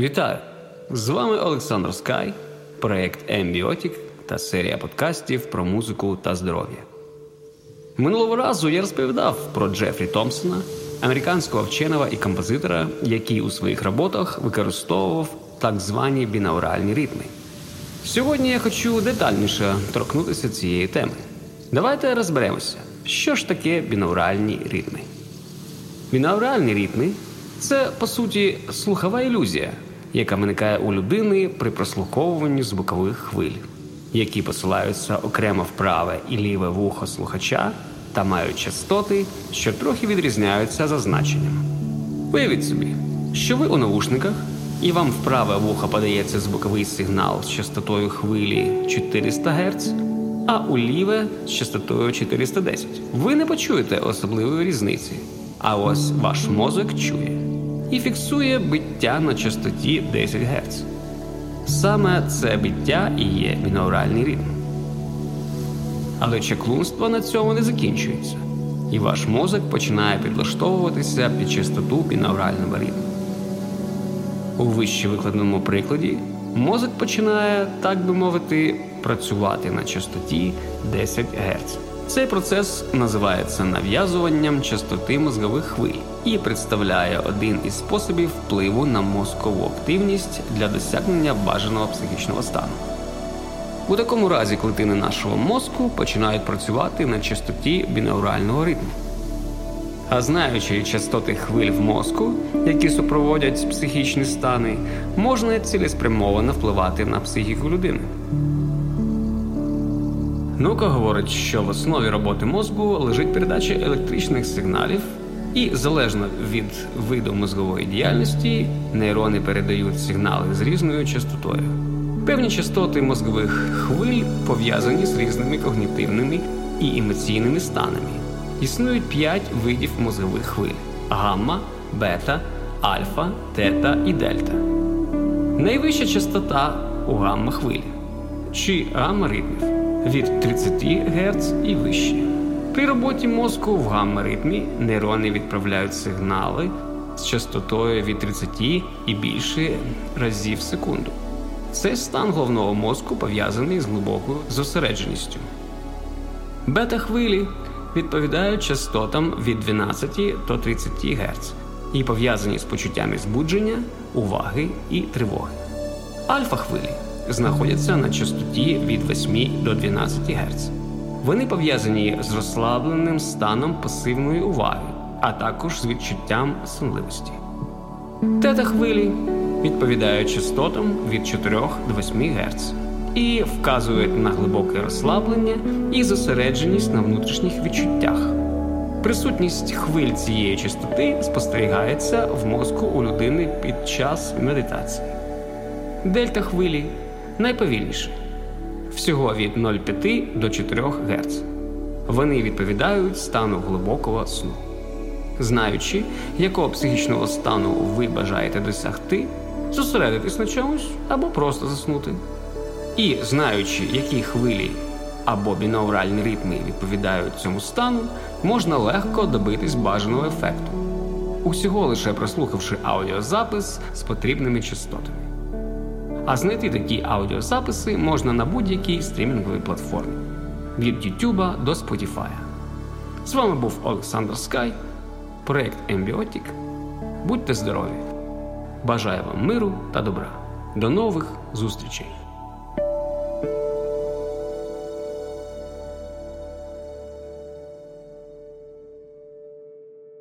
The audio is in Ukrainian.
Вітаю! З вами Олександр Скай, проєкт Ембіотік та серія подкастів про музику та здоров'я. Минулого разу я розповідав про Джефрі Томпсона, американського вченого і композитора, який у своїх роботах використовував так звані бінауральні ритми. Сьогодні я хочу детальніше торкнутися цієї теми. Давайте розберемося, що ж таке бінауральні ритми. Бінауральні ритми це, по суті, слухова ілюзія, яка виникає у людини при прослуховуванні звукових хвиль, які посилаються окремо в праве і ліве вухо слухача та мають частоти, що трохи відрізняються за значенням. Уявіть собі, що ви у навушниках, і вам в праве вухо подається звуковий сигнал з частотою хвилі 400 Гц, а у ліве з частотою 410. Ви не почуєте особливої різниці. А ось ваш мозок чує і фіксує биття на частоті 10 Гц. Саме це биття і є бінауральний ритм. Але чаклунство на цьому не закінчується, і ваш мозок починає підлаштовуватися під частоту бінаурального ритму. У вище викладеному прикладі мозок починає, так би мовити, працювати на частоті 10 Гц. Цей процес називається нав'язуванням частоти мозгових хвиль і представляє один із способів впливу на мозкову активність для досягнення бажаного психічного стану. У такому разі клетини нашого мозку починають працювати на частоті бінаурального ритму. А знаючи частоти хвиль в мозку, які супроводять психічні стани, можна цілеспрямовано впливати на психіку людини. Наука говорить, що в основі роботи мозку лежить передача електричних сигналів, і залежно від виду мозгової діяльності, нейрони передають сигнали з різною частотою. Певні частоти мозгових хвиль пов'язані з різними когнітивними і емоційними станами. Існують п'ять видів мозгових хвиль: гамма, бета, альфа, тета і дельта. Найвища частота у гамма хвилі чи гамма ритмів від 30 Гц і вище. При роботі мозку в гамма-ритмі нейрони відправляють сигнали з частотою від 30 і більше разів в секунду. Цей стан головного мозку пов'язаний з глибокою зосередженістю. Бета-хвилі відповідають частотам від 12 до 30 Гц і пов'язані з почуттями збудження, уваги і тривоги. Альфа-хвилі знаходяться на частоті від 8 до 12 Гц. Вони пов'язані з розслабленим станом пасивної уваги, а також з відчуттям сонливості. Тета хвилі відповідають частотам від 4 до 8 Гц і вказують на глибоке розслаблення і зосередженість на внутрішніх відчуттях. Присутність хвиль цієї частоти спостерігається в мозку у людини під час медитації. Дельта хвилі найповільніше всього від 0,5 до 4 Гц. Вони відповідають стану глибокого сну. Знаючи, якого психічного стану ви бажаєте досягти, зосередитись на чомусь або просто заснути. І знаючи, які хвилі або бінауральні ритми відповідають цьому стану, можна легко добитись бажаного ефекту, усього лише прослухавши аудіозапис з потрібними частотами. А знайти такі аудіозаписи можна на будь-якій стрімінговій платформі від YouTube до Spotify. З вами був Олександр Скай, проєкт Ембіотік. Будьте здорові! Бажаю вам миру та добра. До нових зустрічей!